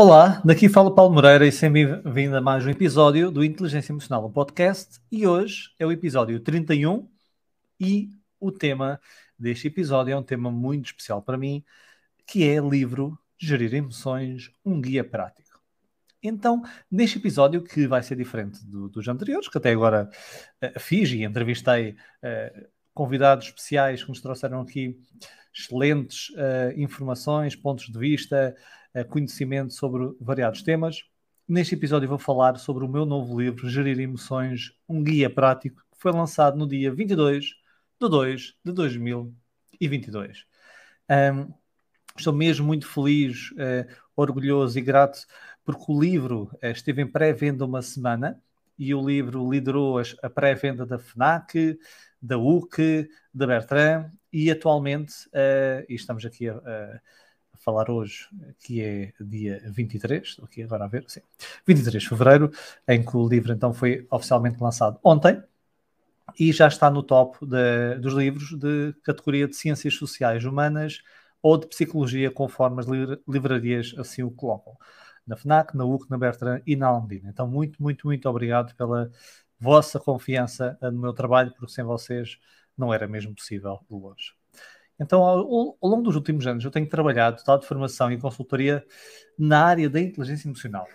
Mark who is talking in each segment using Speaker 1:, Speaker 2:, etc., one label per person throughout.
Speaker 1: Olá, daqui fala Paulo Moreira e sem bem-vindo a mais um episódio do Inteligência Emocional, um podcast. E hoje é o episódio 31 e o tema deste episódio é um tema muito especial para mim, que é livro Gerir Emoções, um guia prático. Então, neste episódio, que vai ser diferente do, dos anteriores, que até agora uh, fiz e entrevistei uh, convidados especiais que nos trouxeram aqui excelentes uh, informações, pontos de vista, conhecimento sobre variados temas. Neste episódio vou falar sobre o meu novo livro, Gerir Emoções, um guia prático, que foi lançado no dia 22 de 2 de 2022. Um, estou mesmo muito feliz, uh, orgulhoso e grato, porque o livro uh, esteve em pré-venda uma semana e o livro liderou a pré-venda da FNAC, da UC, da Bertrand e atualmente, uh, e estamos aqui a falar hoje, que é dia 23, estou aqui agora a ver, sim, 23 de fevereiro, em que o livro então foi oficialmente lançado ontem e já está no top de, dos livros de categoria de ciências sociais humanas ou de psicologia, conforme as livrarias assim o colocam. Na FNAC, na UC, na Bertrand e na Almedina. Então, muito, muito, muito obrigado pela vossa confiança no meu trabalho, porque sem vocês não era mesmo possível de longe. Então, ao, ao, longo dos últimos anos, eu tenho trabalhado, dado formação e consultoria na área da inteligência emocional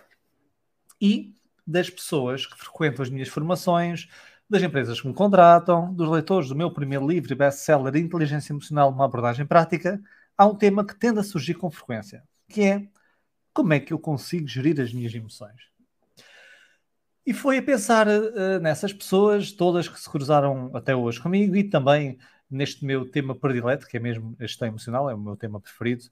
Speaker 1: e das pessoas que frequentam as minhas formações, das empresas que me contratam, dos leitores do meu primeiro livro e best-seller Inteligência Emocional, uma abordagem prática, há um tema que tende a surgir com frequência, que é como é que eu consigo gerir as minhas emoções? E foi a pensar uh, nessas pessoas, todas que se cruzaram até hoje comigo e também neste meu tema predileto, que é mesmo a gestão emocional, é o meu tema preferido,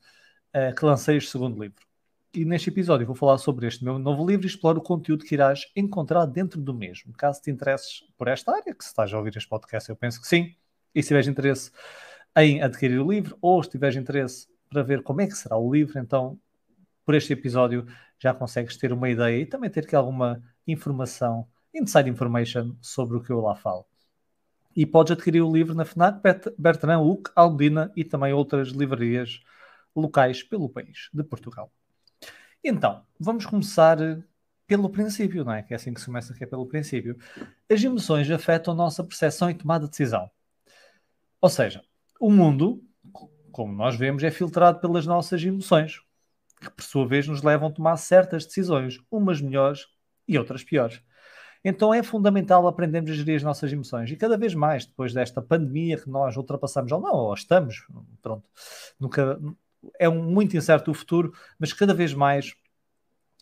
Speaker 1: uh, que lancei este segundo livro. E neste episódio vou falar sobre este meu novo livro e exploro o conteúdo que irás encontrar dentro do mesmo. Caso te interesses por esta área, que se estás a ouvir este podcast, eu penso que sim, e se tiveres interesse em adquirir o livro, ou se tiveres interesse para ver como é que será o livro, então por este episódio já consegues ter uma ideia e também ter aqui alguma informação, inside information sobre o que eu lá falo e podes adquirir o livro na FNAC, Bertrand, UC, Albina e também outras livrarias locais pelo país de Portugal. Então, vamos começar pelo princípio, não é? Que é assim que se começa, que é pelo princípio. As emoções afetam a nossa percepção e tomada de decisão. Ou seja, o mundo, como nós vemos, é filtrado pelas nossas emoções, que por sua vez nos levam a tomar certas decisões, umas melhores e outras piores. Então é fundamental aprendermos a gerir as nossas emoções e cada vez mais, depois desta pandemia que nós ultrapassamos, ou não, ou estamos, pronto, nunca, é um, muito incerto o futuro, mas cada vez mais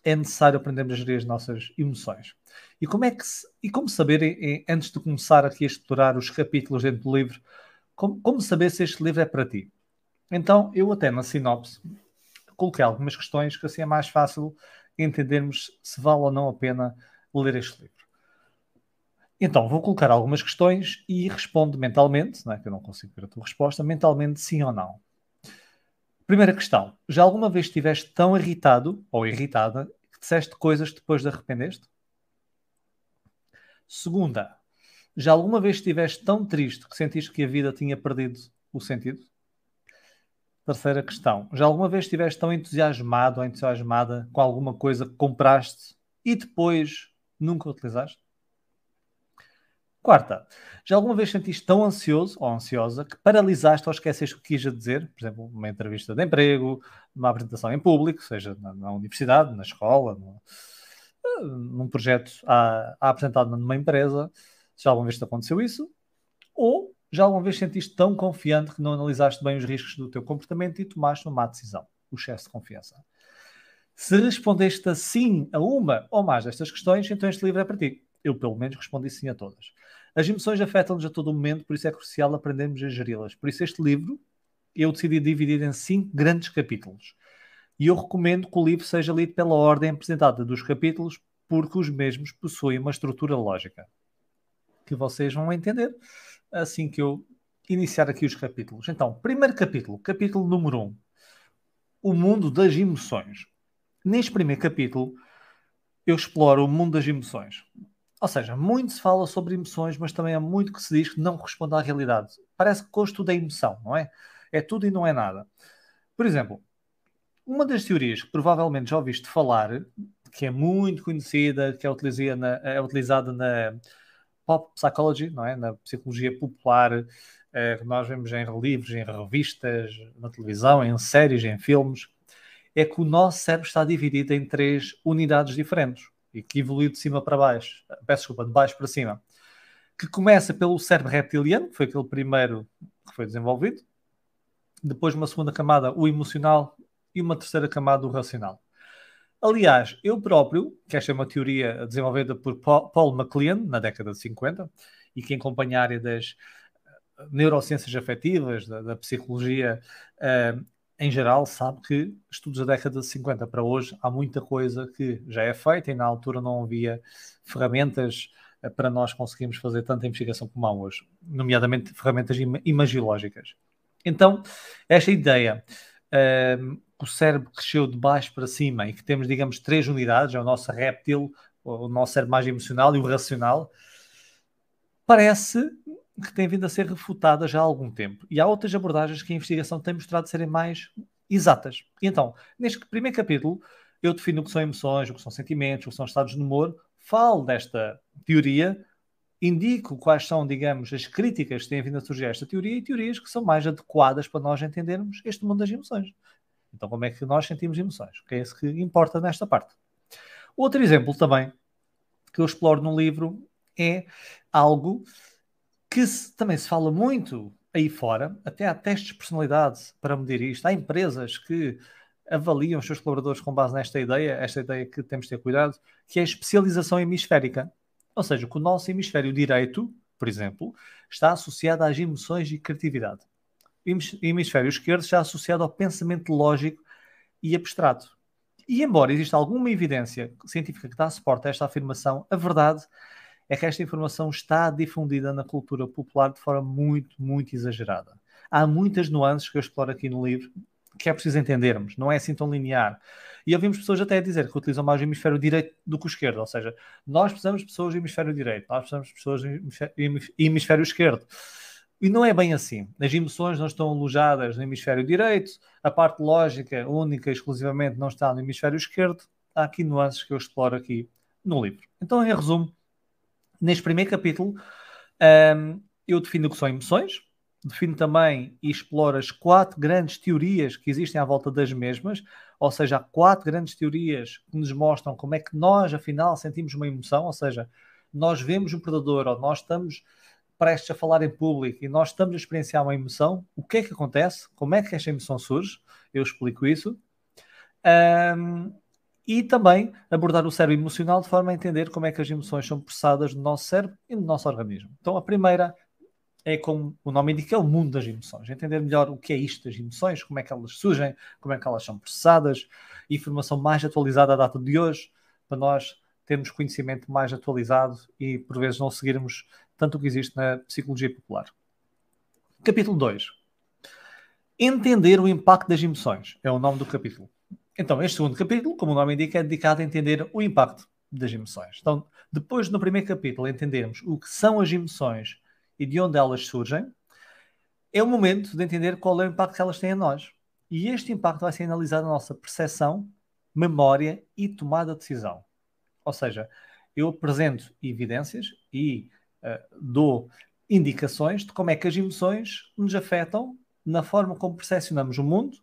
Speaker 1: é necessário aprendermos a gerir as nossas emoções. E como é que se, e como saber, antes de começar aqui a explorar os capítulos dentro do livro, como, como saber se este livro é para ti? Então, eu até na sinopse coloquei algumas questões que assim é mais fácil entendermos se vale ou não a pena ler este livro. Então, vou colocar algumas questões e responde mentalmente, não é? que eu não consigo ver a tua resposta, mentalmente sim ou não. Primeira questão: já alguma vez estiveste tão irritado ou irritada que disseste coisas depois de arrependeste? Segunda: já alguma vez estiveste tão triste que sentiste que a vida tinha perdido o sentido? Terceira questão: já alguma vez estiveste tão entusiasmado ou entusiasmada com alguma coisa que compraste e depois nunca utilizaste? Quarta, já alguma vez sentiste tão ansioso ou ansiosa que paralisaste ou esqueceste o que quis dizer? Por exemplo, uma entrevista de emprego, uma apresentação em público, seja na, na universidade, na escola, no, eh, num projeto a, a apresentado numa empresa. Já alguma vez te aconteceu isso? Ou já alguma vez sentiste tão confiante que não analisaste bem os riscos do teu comportamento e tomaste uma má decisão? O excesso de confiança. Se respondeste assim a uma ou mais destas questões, então este livro é para ti. Eu, pelo menos, respondi sim a todas. As emoções afetam-nos a todo momento, por isso é crucial aprendermos a geri-las. Por isso, este livro eu decidi dividir em cinco grandes capítulos. E eu recomendo que o livro seja lido pela ordem apresentada dos capítulos, porque os mesmos possuem uma estrutura lógica. Que vocês vão entender assim que eu iniciar aqui os capítulos. Então, primeiro capítulo, capítulo número 1. Um, o mundo das emoções. Neste primeiro capítulo, eu exploro o mundo das emoções. Ou seja, muito se fala sobre emoções, mas também há muito que se diz que não corresponde à realidade. Parece que tudo é emoção, não é? É tudo e não é nada. Por exemplo, uma das teorias que provavelmente já ouviste falar, que é muito conhecida, que é utilizada na, é utilizada na pop psychology, não é? na psicologia popular, é, que nós vemos em livros, em revistas, na televisão, em séries, em filmes, é que o nosso cérebro está dividido em três unidades diferentes e que evoluiu de cima para baixo, peço desculpa, de baixo para cima, que começa pelo cérebro reptiliano, que foi aquele primeiro que foi desenvolvido, depois uma segunda camada, o emocional, e uma terceira camada, o racional. Aliás, eu próprio, que esta é uma teoria desenvolvida por Paul MacLean, na década de 50, e que acompanha a área das eh, neurociências afetivas, da, da psicologia uh, em geral, sabe que estudos da década de 50 para hoje há muita coisa que já é feita e na altura não havia ferramentas uh, para nós conseguirmos fazer tanta investigação como há hoje, nomeadamente ferramentas im imagiológicas. Então, esta ideia uh, que o cérebro cresceu de baixo para cima e que temos, digamos, três unidades, é o nosso réptil, o nosso cérebro mais emocional e o racional, parece que tem vindo a ser refutada já há algum tempo. E há outras abordagens que a investigação tem mostrado serem mais exatas. E então, neste primeiro capítulo, eu defino o que são emoções, o que são sentimentos, o que são estados de humor, falo desta teoria, indico quais são, digamos, as críticas que têm vindo a surgir a esta teoria e teorias que são mais adequadas para nós entendermos este mundo das emoções. Então, como é que nós sentimos emoções? O que é isso que importa nesta parte? Outro exemplo também que eu exploro no livro é algo que se, também se fala muito aí fora, até há testes de personalidade para medir isto. Há empresas que avaliam os seus colaboradores com base nesta ideia, esta ideia que temos de ter cuidado, que é a especialização hemisférica. Ou seja, que o nosso hemisfério direito, por exemplo, está associado às emoções e criatividade hemisfério esquerdo está associado ao pensamento lógico e abstrato. E embora exista alguma evidência científica que dá suporte a esta afirmação, a verdade é que esta informação está difundida na cultura popular de forma muito, muito exagerada. Há muitas nuances que eu exploro aqui no livro que é preciso entendermos, não é assim tão linear. E ouvimos pessoas até dizer que utilizam mais o hemisfério direito do que o esquerdo, ou seja, nós precisamos de pessoas do hemisfério direito, nós precisamos de pessoas do hemisfério esquerdo. E não é bem assim. As emoções não estão alojadas no hemisfério direito, a parte lógica, única e exclusivamente, não está no hemisfério esquerdo. Há aqui nuances que eu exploro aqui no livro. Então, em resumo, neste primeiro capítulo, um, eu defino o que são emoções, defino também e exploro as quatro grandes teorias que existem à volta das mesmas, ou seja, há quatro grandes teorias que nos mostram como é que nós, afinal, sentimos uma emoção, ou seja, nós vemos um predador ou nós estamos prestes a falar em público e nós estamos a experienciar uma emoção, o que é que acontece? Como é que esta emoção surge? Eu explico isso. Um, e também abordar o cérebro emocional de forma a entender como é que as emoções são processadas no nosso cérebro e no nosso organismo. Então, a primeira é, como o nome indica, é o mundo das emoções. Entender melhor o que é isto das emoções, como é que elas surgem, como é que elas são processadas, informação mais atualizada à data de hoje, para nós termos conhecimento mais atualizado e, por vezes, não seguirmos tanto o que existe na psicologia popular. Capítulo 2. Entender o impacto das emoções é o nome do capítulo. Então, este segundo capítulo, como o nome indica, é dedicado a entender o impacto das emoções. Então, depois no primeiro capítulo entendermos o que são as emoções e de onde elas surgem, é o momento de entender qual é o impacto que elas têm a nós. E este impacto vai ser analisado na nossa percepção, memória e tomada de decisão. Ou seja, eu apresento evidências e uh, dou indicações de como é que as emoções nos afetam na forma como percepcionamos o mundo,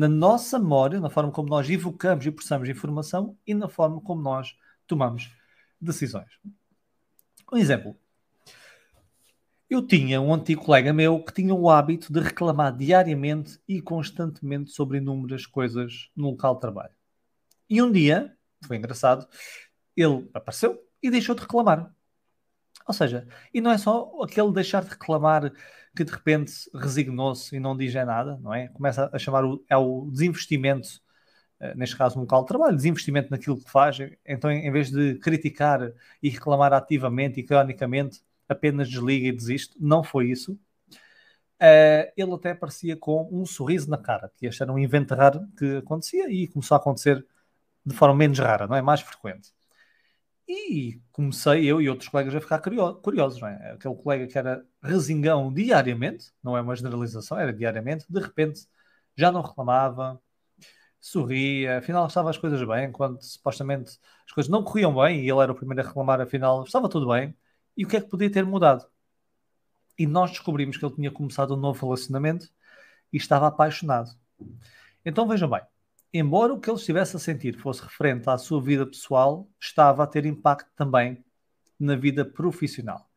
Speaker 1: na nossa memória, na forma como nós evocamos e processamos informação e na forma como nós tomamos decisões. Um exemplo. Eu tinha um antigo colega meu que tinha o hábito de reclamar diariamente e constantemente sobre inúmeras coisas no local de trabalho. E um dia, foi engraçado, ele apareceu e deixou de reclamar. Ou seja, e não é só aquele deixar de reclamar que de repente resignou-se e não diz é nada, não é? Começa a chamar o, é o desinvestimento, eh, neste caso no local de trabalho, desinvestimento naquilo que faz. Então, em vez de criticar e reclamar ativamente e cronicamente, apenas desliga e desiste. Não foi isso. Uh, ele até aparecia com um sorriso na cara, que este era um evento raro que acontecia e começou a acontecer de forma menos rara, não é? Mais frequente. E comecei, eu e outros colegas, a ficar curiosos, não é? Aquele colega que era resingão diariamente, não é uma generalização, era diariamente, de repente já não reclamava, sorria, afinal estava as coisas bem, quando supostamente as coisas não corriam bem e ele era o primeiro a reclamar, afinal estava tudo bem. E o que é que podia ter mudado? E nós descobrimos que ele tinha começado um novo relacionamento e estava apaixonado. Então vejam bem, embora o que ele estivesse a sentir fosse referente à sua vida pessoal, estava a ter impacto também na vida profissional.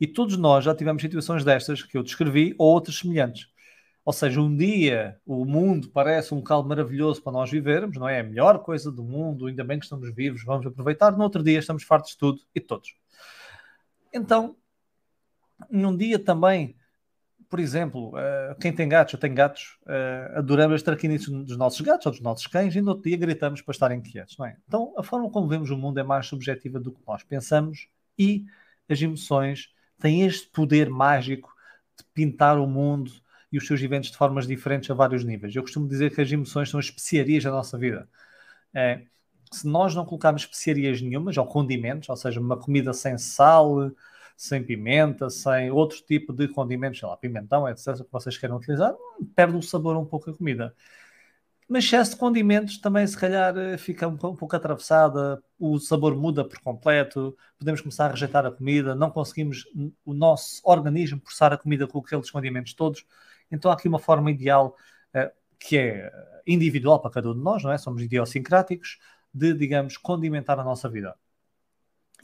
Speaker 1: E todos nós já tivemos situações destas que eu descrevi ou outras semelhantes. Ou seja, um dia o mundo parece um local maravilhoso para nós vivermos, não é? A melhor coisa do mundo, ainda bem que estamos vivos, vamos aproveitar. No outro dia estamos fartos de tudo e todos. Então, num dia também, por exemplo, uh, quem tem gatos, eu tenho gatos, uh, adoramos as traquinices dos nossos gatos ou dos nossos cães e no outro dia gritamos para estarem quietos, não é? Então, a forma como vemos o mundo é mais subjetiva do que nós pensamos e as emoções têm este poder mágico de pintar o mundo e os seus eventos de formas diferentes a vários níveis. Eu costumo dizer que as emoções são as especiarias da nossa vida. É, se nós não colocarmos especiarias nenhumas, ou condimentos, ou seja, uma comida sem sal, sem pimenta, sem outro tipo de condimentos, sei lá, pimentão, etc., que vocês queiram utilizar, perde o sabor um pouco a comida. Mas excesso de condimentos também, se calhar, eh, fica um pouco atravessada, o sabor muda por completo, podemos começar a rejeitar a comida, não conseguimos o nosso organismo processar a comida com aqueles condimentos todos. Então há aqui uma forma ideal uh, que é individual para cada um de nós, não é? Somos idiosincráticos, de, digamos, condimentar a nossa vida.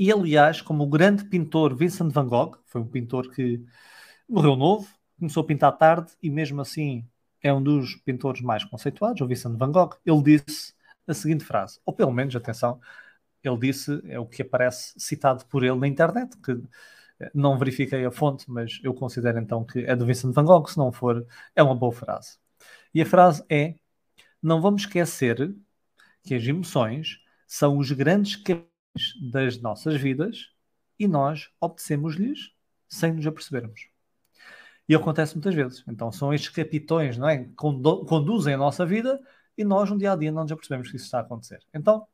Speaker 1: E aliás, como o grande pintor Vincent van Gogh, foi um pintor que morreu novo, começou a pintar tarde e mesmo assim é um dos pintores mais conceituados, o Vincent van Gogh, ele disse a seguinte frase, ou pelo menos, atenção, ele disse, é o que aparece citado por ele na internet, que eh, não verifiquei a fonte, mas eu considero então que é do Vincent van Gogh, se não for, é uma boa frase. E a frase é: Não vamos esquecer que as emoções são os grandes das nossas vidas e nós obedecemos-lhes sem nos apercebermos. E acontece muitas vezes. Então são estes capitões não é? que conduzem a nossa vida e nós no dia a dia não nos apercebemos que isso está a acontecer. Então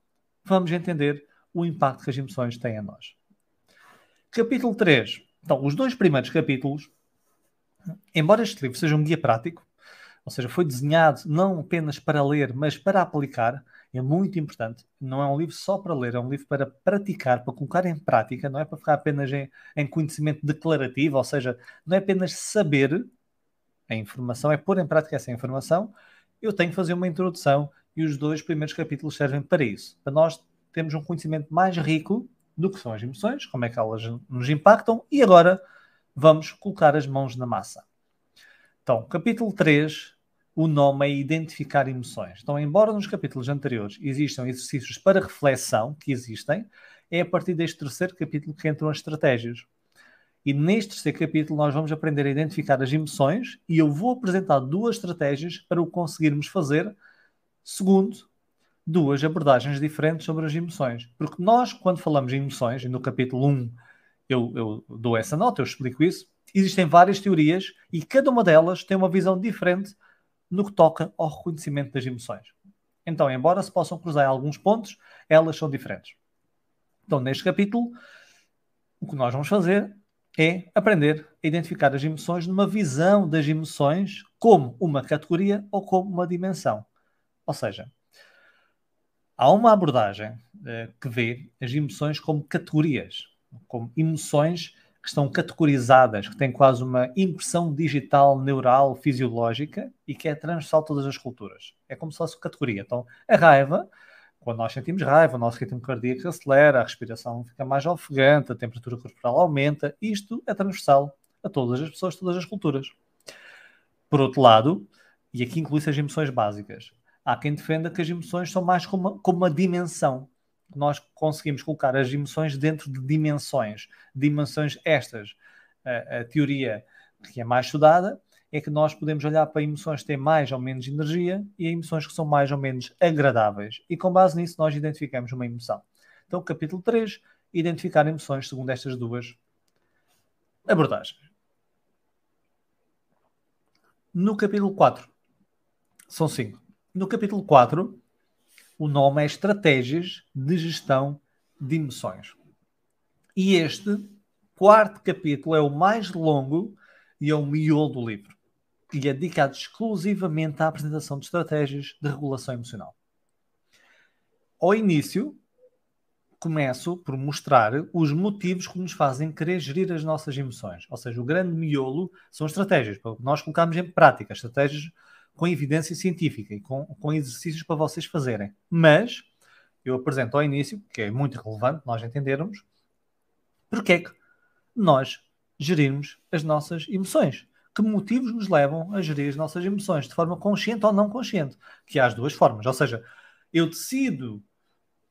Speaker 1: vamos entender o impacto que as emoções têm a nós. Capítulo 3. Então, os dois primeiros capítulos, embora este livro seja um guia prático, ou seja, foi desenhado não apenas para ler, mas para aplicar, é muito importante. Não é um livro só para ler, é um livro para praticar, para colocar em prática, não é para ficar apenas em, em conhecimento declarativo, ou seja, não é apenas saber a informação, é pôr em prática essa informação. Eu tenho que fazer uma introdução e os dois primeiros capítulos servem para isso, para nós termos um conhecimento mais rico do que são as emoções, como é que elas nos impactam e agora vamos colocar as mãos na massa. Então, capítulo 3 o nome é identificar emoções. Então, embora nos capítulos anteriores existam exercícios para reflexão, que existem, é a partir deste terceiro capítulo que entram as estratégias. E neste terceiro capítulo nós vamos aprender a identificar as emoções e eu vou apresentar duas estratégias para o conseguirmos fazer segundo duas abordagens diferentes sobre as emoções. Porque nós, quando falamos em emoções, e no capítulo 1 eu, eu dou essa nota, eu explico isso, existem várias teorias e cada uma delas tem uma visão diferente no que toca ao reconhecimento das emoções. Então, embora se possam cruzar alguns pontos, elas são diferentes. Então, neste capítulo, o que nós vamos fazer é aprender a identificar as emoções numa visão das emoções como uma categoria ou como uma dimensão. Ou seja, há uma abordagem eh, que vê as emoções como categorias, como emoções que estão categorizadas, que têm quase uma impressão digital, neural, fisiológica e que é transversal todas as culturas. É como se fosse categoria. Então, a raiva, quando nós sentimos raiva, o nosso ritmo cardíaco acelera, a respiração fica mais ofegante, a temperatura corporal aumenta. Isto é transversal a todas as pessoas, todas as culturas. Por outro lado, e aqui inclui-se as emoções básicas, há quem defenda que as emoções são mais como uma, como uma dimensão nós conseguimos colocar as emoções dentro de dimensões, dimensões estas. A, a, teoria que é mais estudada é que nós podemos olhar para emoções que têm mais ou menos energia e emoções que são mais ou menos agradáveis. E com base nisso nós identificamos uma emoção. Então, capítulo 3, identificar emoções segundo estas duas abordagens. No capítulo 4, são cinco. No capítulo 4, o nome é Estratégias de Gestão de Emoções. E este quarto capítulo é o mais longo e é o miolo do livro. e é dedicado exclusivamente à apresentação de estratégias de regulação emocional. Ao início, começo por mostrar os motivos que nos fazem querer gerir as nossas emoções. Ou seja, o grande miolo são estratégias, para nós colocarmos em prática, estratégias com evidência científica e com, com exercícios para vocês fazerem. Mas eu apresento ao início, que é muito relevante nós entendermos, porque é que nós gerirmos as nossas emoções. Que motivos nos levam a gerir as nossas emoções de forma consciente ou não consciente? Que há as duas formas. Ou seja, eu decido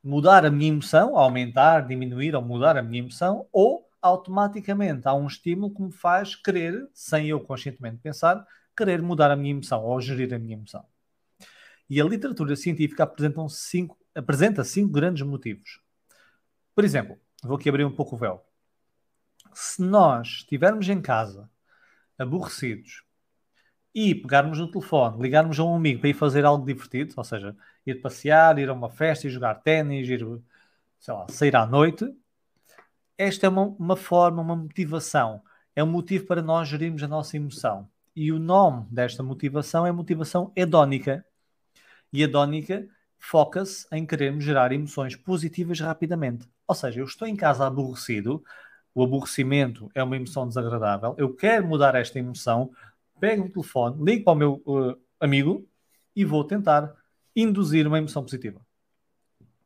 Speaker 1: mudar a minha emoção, aumentar, diminuir ou mudar a minha emoção, ou automaticamente há um estímulo que me faz querer, sem eu conscientemente pensar, querer mudar a minha emoção ou gerir a minha emoção. E a literatura científica apresenta cinco, apresenta cinco grandes motivos. Por exemplo, vou aqui abrir um pouco o véu. Se nós estivermos em casa, aborrecidos, e pegarmos no telefone, ligarmos a um amigo para ir fazer algo divertido, ou seja, ir passear, ir a uma festa e jogar ténis, ir, sei lá, sair à noite, esta é uma, uma forma, uma motivação. É um motivo para nós gerirmos a nossa emoção. E o nome desta motivação é motivação hedónica. E hedónica foca-se em querermos gerar emoções positivas rapidamente. Ou seja, eu estou em casa aborrecido, o aborrecimento é uma emoção desagradável, eu quero mudar esta emoção, pego o telefone, ligo para o meu uh, amigo e vou tentar induzir uma emoção positiva.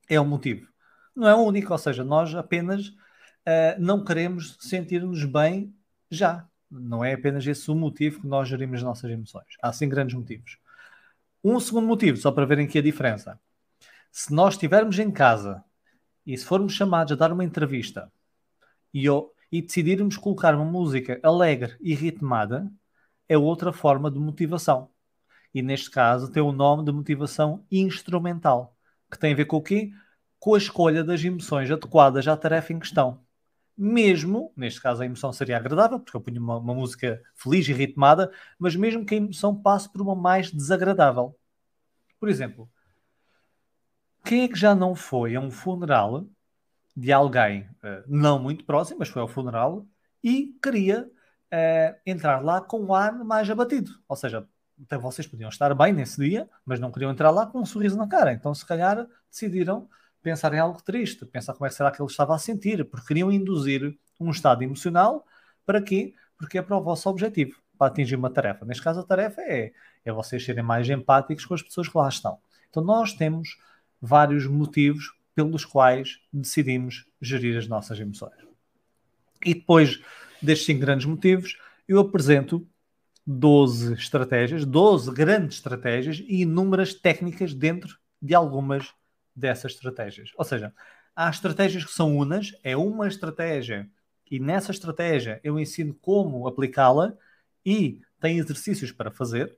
Speaker 1: É um motivo. Não é o único, ou seja, nós apenas uh, não queremos sentir-nos bem já. Não é apenas esse o motivo que nós gerimos as nossas emoções. Há sim grandes motivos. Um segundo motivo, só para verem aqui a diferença. Se nós estivermos em casa e se formos chamados a dar uma entrevista e, e decidirmos colocar uma música alegre e ritmada, é outra forma de motivação. E neste caso tem o nome de motivação instrumental, que tem a ver com o quê? Com a escolha das emoções adequadas à tarefa em questão mesmo, neste caso a emoção seria agradável, porque eu punho uma, uma, música feliz e ritmada, mas mesmo que a emoção passe por uma mais desagradável. Por exemplo, quem é que já não foi a um funeral de alguém uh, não muito próximo, mas foi ao funeral e queria uh, entrar lá com o ar mais abatido? Ou seja, até vocês podiam estar bem nesse dia, mas não queriam entrar lá com um sorriso na cara. Então, se calhar, decidiram pensar em algo triste, pensar como é que será que ele estava a sentir, porque queriam induzir um estado emocional para quê? Porque é para o vosso objetivo, para atingir uma tarefa. Neste caso, a tarefa é, é vocês serem mais empáticos com as pessoas que lá estão. Então, nós temos vários motivos pelos quais decidimos gerir as nossas emoções. E depois destes cinco grandes motivos, eu apresento 12 estratégias, 12 grandes estratégias e inúmeras técnicas dentro de algumas dessas estratégias. Ou seja, há estratégias que são unas, é uma estratégia, e nessa estratégia eu ensino como aplicá-la e tem exercícios para fazer,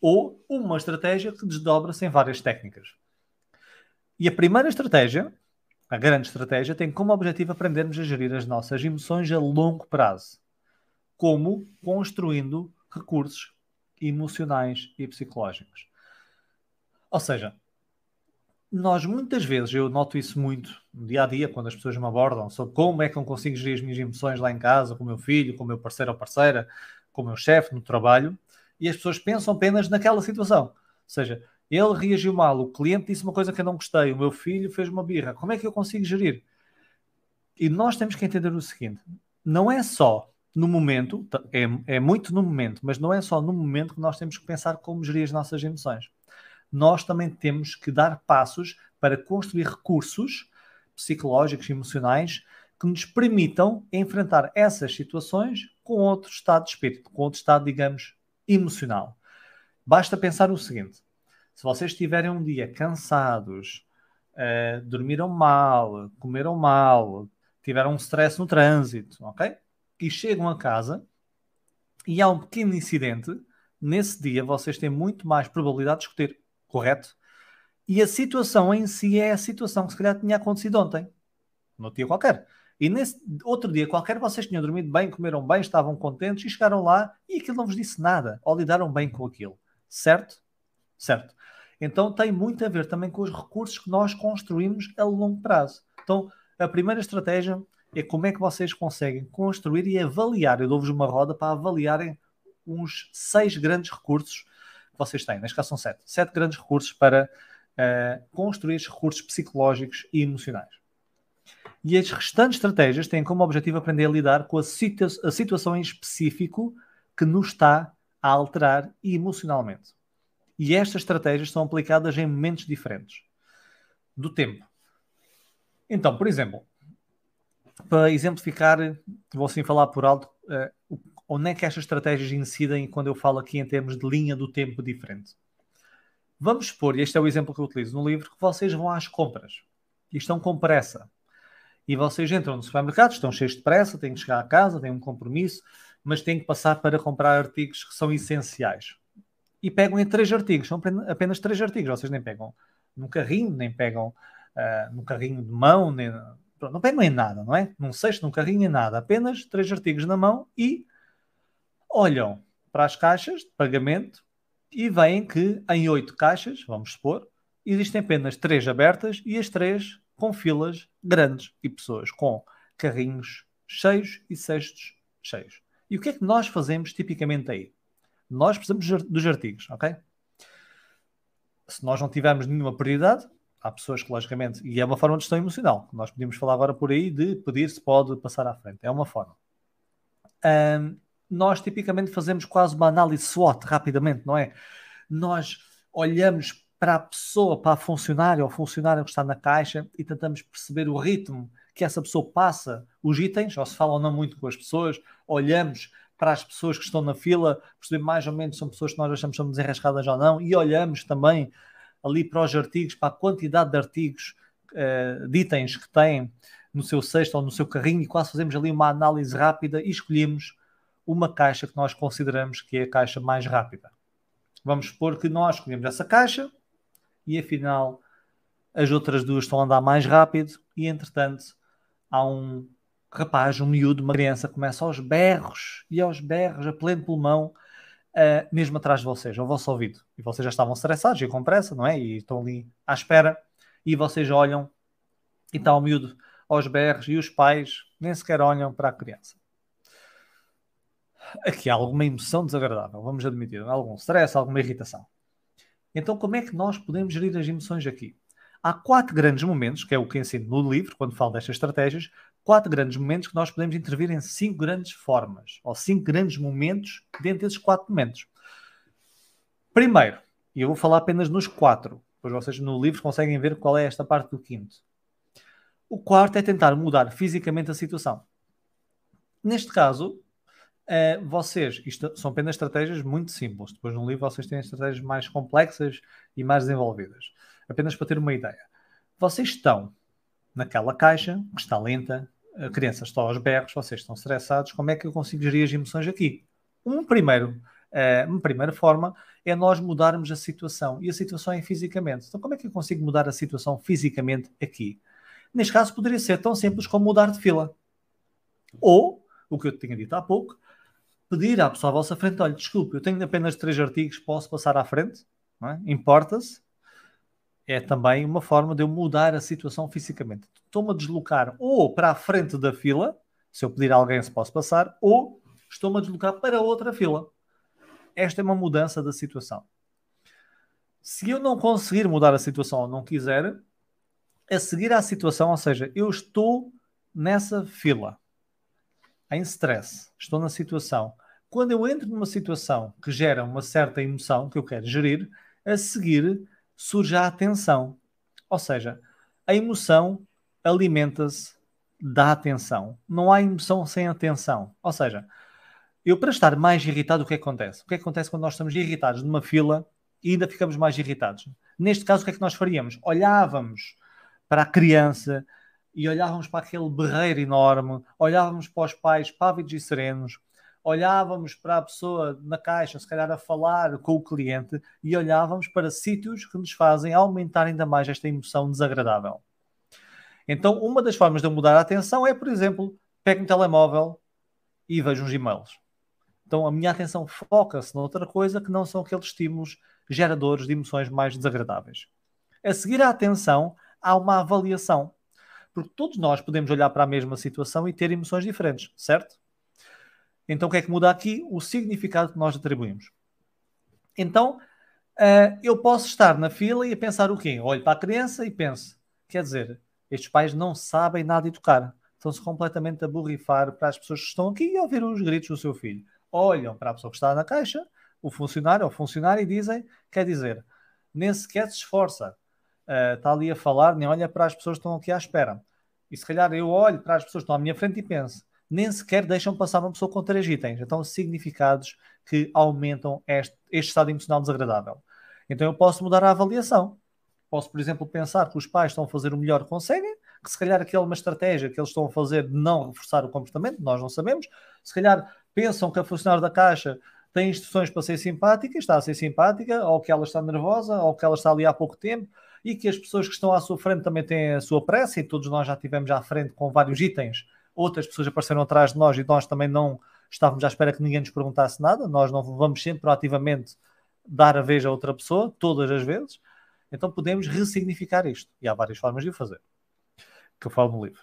Speaker 1: ou uma estratégia que desdobra-se em várias técnicas. E a primeira estratégia, a grande estratégia, tem como objetivo aprendermos a gerir as nossas emoções a longo prazo. Como construindo recursos emocionais e psicológicos. Ou seja, nós muitas vezes, eu noto isso muito no dia a dia, quando as pessoas me abordam sobre como é que eu consigo gerir as minhas emoções lá em casa, com o meu filho, com o meu parceiro ou parceira, com o meu chefe no trabalho, e as pessoas pensam apenas naquela situação. Ou seja, ele reagiu mal, o cliente disse uma coisa que eu não gostei, o meu filho fez uma birra. Como é que eu consigo gerir? E nós temos que entender o seguinte: não é só no momento, é, é muito no momento, mas não é só no momento que nós temos que pensar como gerir as nossas emoções nós também temos que dar passos para construir recursos psicológicos e emocionais que nos permitam enfrentar essas situações com outro estado de espírito, com outro estado, digamos, emocional. Basta pensar o seguinte: se vocês estiverem um dia cansados, uh, dormiram mal, comeram mal, tiveram um stress no trânsito, ok? E chegam a casa e há um pequeno incidente, nesse dia vocês têm muito mais probabilidade de discutir correto? E a situação em si é a situação que se calhar tinha acontecido ontem, no dia qualquer. E nesse outro dia qualquer vocês tinham dormido bem, comeram bem, estavam contentes e chegaram lá e aquilo não vos disse nada, ou lidaram bem com aquilo. Certo? Certo. Então tem muito a ver também com os recursos que nós construímos a longo prazo. Então, a primeira estratégia é como é que vocês conseguem construir e avaliar. Eu dou-vos uma roda para avaliarem uns seis grandes recursos vocês têm. Neste caso são sete. Sete grandes recursos para uh, construir recursos psicológicos e emocionais. E as restantes estratégias têm como objetivo aprender a lidar com a, situa a situação em específico que nos está a alterar emocionalmente. E estas estratégias são aplicadas em momentos diferentes do tempo. Então, por exemplo, para exemplificar, vou assim falar por alto, uh, onde é que estas estratégias incidem quando eu falo aqui em termos de linha do tempo diferente. Vamos supor, e este é o exemplo que eu utilizo no livro, que vocês vão às compras e estão com pressa. E vocês entram no supermercado, estão cheios de pressa, têm que chegar a casa, têm um compromisso, mas têm que passar para comprar artigos que são essenciais e pegam em três artigos, são apenas três artigos, vocês nem pegam no carrinho, nem pegam uh, no carrinho de mão, nem, não pegam em nada, não é? Num cesto, num carrinho, em nada, apenas três artigos na mão e olham para as caixas de pagamento e veem que em oito caixas, vamos supor, existem apenas três abertas e as três com filas grandes e pessoas com carrinhos cheios e cestos cheios. E o que é que nós fazemos tipicamente aí? Nós precisamos dos artigos, ok? Se nós não tivermos nenhuma prioridade, há pessoas que, logicamente, e é uma forma de gestão emocional. Nós podemos falar agora por aí de pedir se pode passar à frente. É uma forma. Um, nós tipicamente fazemos quase uma análise SWOT rapidamente, não é? Nós olhamos para a pessoa, para a funcionária ou funcionário que está na caixa e tentamos perceber o ritmo que essa pessoa passa os itens, ou se fala ou não muito com as pessoas, olhamos para as pessoas que estão na fila, perceber mais ou menos se são pessoas que nós achamos que são desenrascadas ou não, e olhamos também ali para os artigos, para a quantidade de artigos, uh, de itens que têm no seu cesto ou no seu carrinho, e quase fazemos ali uma análise rápida e escolhemos uma caixa que nós consideramos que é a caixa mais rápida. Vamos supor que nós escolhemos essa caixa e afinal as outras duas estão a andar mais rápido e entretanto há um rapaz, um miúdo, uma criança, começa aos berros e aos berros, a pleno pulmão, uh, mesmo atrás de vocês, ao vosso ouvido. E vocês já estavam estressados e com pressa, não é? E estão ali à espera e vocês olham e está o miúdo aos berros e os pais nem sequer olham para a criança. Aqui alguma emoção desagradável, vamos admitir, algum stress, alguma irritação. Então, como é que nós podemos gerir as emoções aqui? Há quatro grandes momentos, que é o que ensino no livro, quando falo destas estratégias, quatro grandes momentos que nós podemos intervir em cinco grandes formas, ou cinco grandes momentos dentro desses quatro momentos. Primeiro, e eu vou falar apenas nos quatro, pois vocês no livro conseguem ver qual é esta parte do quinto. O quarto é tentar mudar fisicamente a situação. Neste caso, uh, vocês, isto são apenas estratégias muito simples. Depois no livro vocês têm estratégias mais complexas e mais desenvolvidas. Apenas para ter uma ideia. Vocês estão naquela caixa que está lenta, a criança está aos berros, vocês estão estressados, como é que eu consigo gerir as emoções aqui? Um primeiro, uh, uma primeira forma é nós mudarmos a situação, e a situação é fisicamente. Então, como é que eu consigo mudar a situação fisicamente aqui? Neste caso, poderia ser tão simples como mudar de fila. Ou, o que eu tinha dito há pouco, pedir à pessoa à vossa frente: olha, desculpe, eu tenho apenas três artigos, posso passar à frente? É? Importa-se? é também uma forma de eu mudar a situação fisicamente. Estou-me a deslocar ou para a frente da fila, se eu pedir a alguém se posso passar, ou estou-me a deslocar para outra fila. Esta é uma mudança da situação. Se eu não conseguir mudar a situação ou não quiser, a seguir à situação, ou seja, eu estou nessa fila, em stress, estou na situação. Quando eu entro numa situação que gera uma certa emoção que eu quero gerir, a seguir surge a atenção. Ou seja, a emoção alimenta-se da atenção. Não há emoção sem atenção. Ou seja, eu para estar mais irritado, o que, é acontece? O que, é que acontece quando nós estamos irritados numa fila e ainda ficamos mais irritados? Neste caso, o que é que nós faríamos? Olhávamos para a criança e olhávamos para aquele berreiro enorme, olhávamos para os pais pávidos e serenos, olhávamos para a pessoa na caixa, se calhar a falar com o cliente, e olhávamos para sítios que nos fazem aumentar ainda mais esta emoção desagradável. Então, uma das formas de eu mudar a atenção é, por exemplo, pego um telemóvel e vejo uns e-mails. Então, a minha atenção foca-se noutra coisa que não são aqueles estímulos geradores de emoções mais desagradáveis. A seguir à atenção, há uma avaliação. Porque todos nós podemos olhar para a mesma situação e ter emoções diferentes, certo? Então, o que é que muda aqui? O significado que nós atribuímos. Então, uh, eu posso estar na fila e pensar o quê? Olho para a criança e penso, quer dizer, estes pais não sabem nada educar. Estão-se completamente a borrifar para as pessoas que estão aqui e ouvir os gritos do seu filho. Olham para a pessoa que está na caixa, o funcionário ou funcionário, e dizem, quer dizer, nem sequer se esforça. Uh, está ali a falar, nem olha para as pessoas que estão aqui à espera. E se calhar eu olho para as pessoas que estão à minha frente e penso, nem sequer deixam passar uma pessoa com três itens. Então, significados que aumentam este, este estado emocional desagradável. Então, eu posso mudar a avaliação. Posso, por exemplo, pensar que os pais estão a fazer o melhor que conseguem, que se calhar aquela é uma estratégia que eles estão a fazer de não reforçar o comportamento, nós não sabemos. Se calhar pensam que a funcionária da caixa tem instruções para ser simpática, está a ser simpática, ou que ela está nervosa, ou que ela está ali há pouco tempo, e que as pessoas que estão à sua frente também têm a sua pressa, e todos nós já tivemos à frente com vários itens outras pessoas apareceram atrás de nós e nós também não estávamos à espera que ninguém nos perguntasse nada, nós não vamos sempre proativamente dar a vez a outra pessoa, todas as vezes, então podemos ressignificar isto. E há várias formas de o fazer, que eu falo no livro.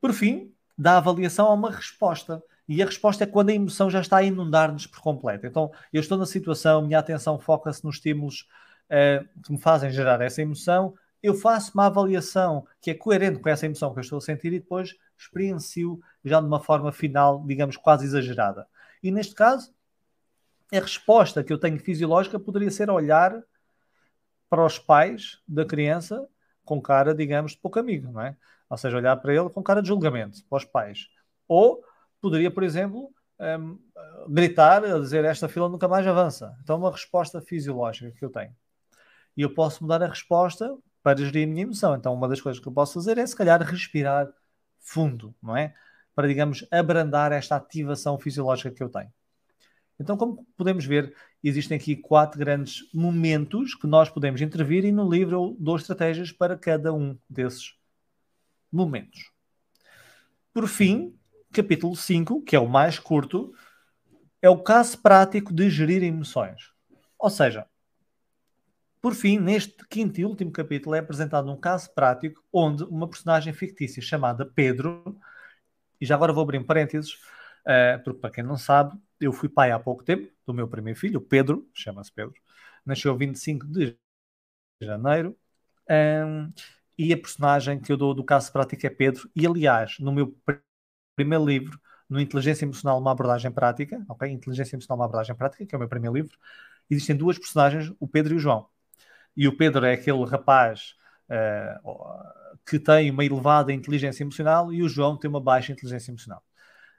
Speaker 1: Por fim, da avaliação a uma resposta. E a resposta é quando a emoção já está a inundar-nos por completo. Então, eu estou na situação, minha atenção foca-se nos estímulos uh, que me fazem gerar essa emoção, eu faço uma avaliação que é coerente com essa emoção que eu estou a sentir e depois experiencio já de uma forma final, digamos, quase exagerada. E neste caso, a resposta que eu tenho fisiológica poderia ser olhar para os pais da criança com cara, digamos, de pouco amigo, não é? Ou seja, olhar para ele com cara de julgamento, para os pais. Ou poderia, por exemplo, um, gritar, a dizer esta fila nunca mais avança. Então, uma resposta fisiológica que eu tenho. E eu posso mudar a resposta para gerir a minha emoção. Então, uma das coisas que eu posso fazer é, se calhar, respirar fundo, não é? Para, digamos, abrandar esta ativação fisiológica que eu tenho. Então, como podemos ver, existem aqui quatro grandes momentos que nós podemos intervir e no livro eu dou estratégias para cada um desses momentos. Por fim, capítulo 5, que é o mais curto, é o caso prático de gerir emoções. Ou seja, por fim, neste quinto e último capítulo é apresentado um caso prático onde uma personagem fictícia chamada Pedro, e já agora vou abrir um parênteses, uh, porque para quem não sabe, eu fui pai há pouco tempo do meu primeiro filho, Pedro, chama-se Pedro, nasceu 25 de janeiro, um, ehm, e a personagem que eu dou do caso prático é Pedro, e aliás, no meu primeiro livro, no Inteligência Emocional, uma abordagem prática, ok? Inteligência Emocional, uma abordagem prática, que é o meu primeiro livro, existem duas personagens, o Pedro e o João e o Pedro é aquele rapaz uh, que tem uma elevada inteligência emocional e o João tem uma baixa inteligência emocional.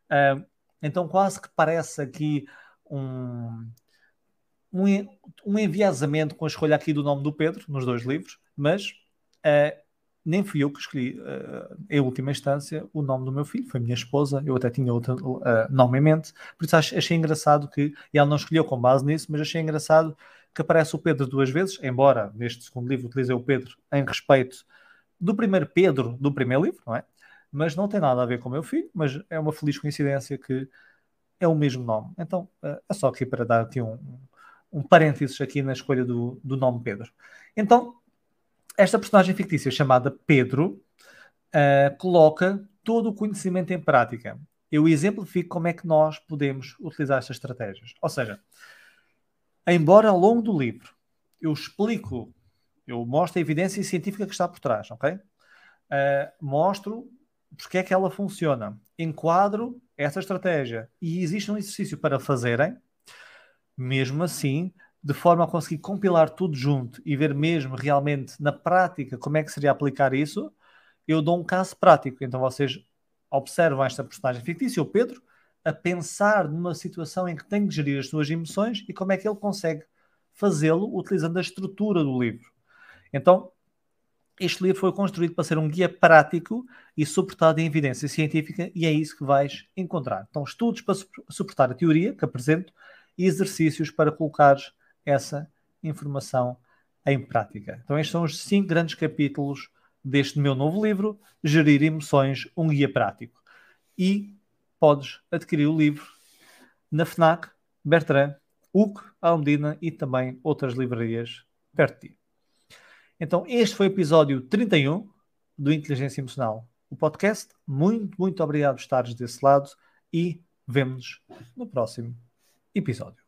Speaker 1: Uh, então, quase que parece aqui um, um, um enviesamento com a escolha aqui do nome do Pedro nos dois livros, mas uh, nem fui eu que escolhi, uh, em última instância, o nome do meu filho, foi minha esposa, eu até tinha outro nome em mente, por isso achei engraçado que, e ela não escolheu com base nisso, mas achei engraçado que aparece o Pedro duas vezes, embora neste segundo livro utilizei o Pedro em respeito do primeiro Pedro do primeiro livro, não é? Mas não tem nada a ver com o meu filho, mas é uma feliz coincidência que é o mesmo nome. Então, eh, é só aqui para dar aqui um, um parênteses aqui na escolha do, do nome Pedro. Então, esta personagem fictícia chamada Pedro uh, coloca todo o conhecimento em prática. Eu exemplifico como é que nós podemos utilizar estas estratégias. Ou seja, embora ao longo do livro eu explico, eu mostro a evidência científica que está por trás, ok? Uh, mostro porque é que ela funciona, enquadro essa estratégia e existe um exercício para fazerem, mesmo assim, de forma a conseguir compilar tudo junto e ver mesmo realmente na prática como é que seria aplicar isso, eu dou um caso prático. Então vocês observam esta personagem fictícia, o Pedro, a pensar numa situação em que tem que gerir as suas emoções e como é que ele consegue fazê-lo utilizando a estrutura do livro. Então, este livro foi construído para ser um guia prático e suportado em evidência científica, e é isso que vais encontrar. Então, estudos para suportar a teoria que apresento e exercícios para colocar essa informação em prática. Então, estes são os cinco grandes capítulos deste meu novo livro, Gerir Emoções, um guia prático. E podes adquirir o livro na FNAC, Bertrand, UC, Almedina e também outras livrarias perto de ti. Então, este foi o episódio 31 do Inteligência Emocional, o podcast. Muito, muito obrigado por estares desse lado e vemo-nos no próximo episódio.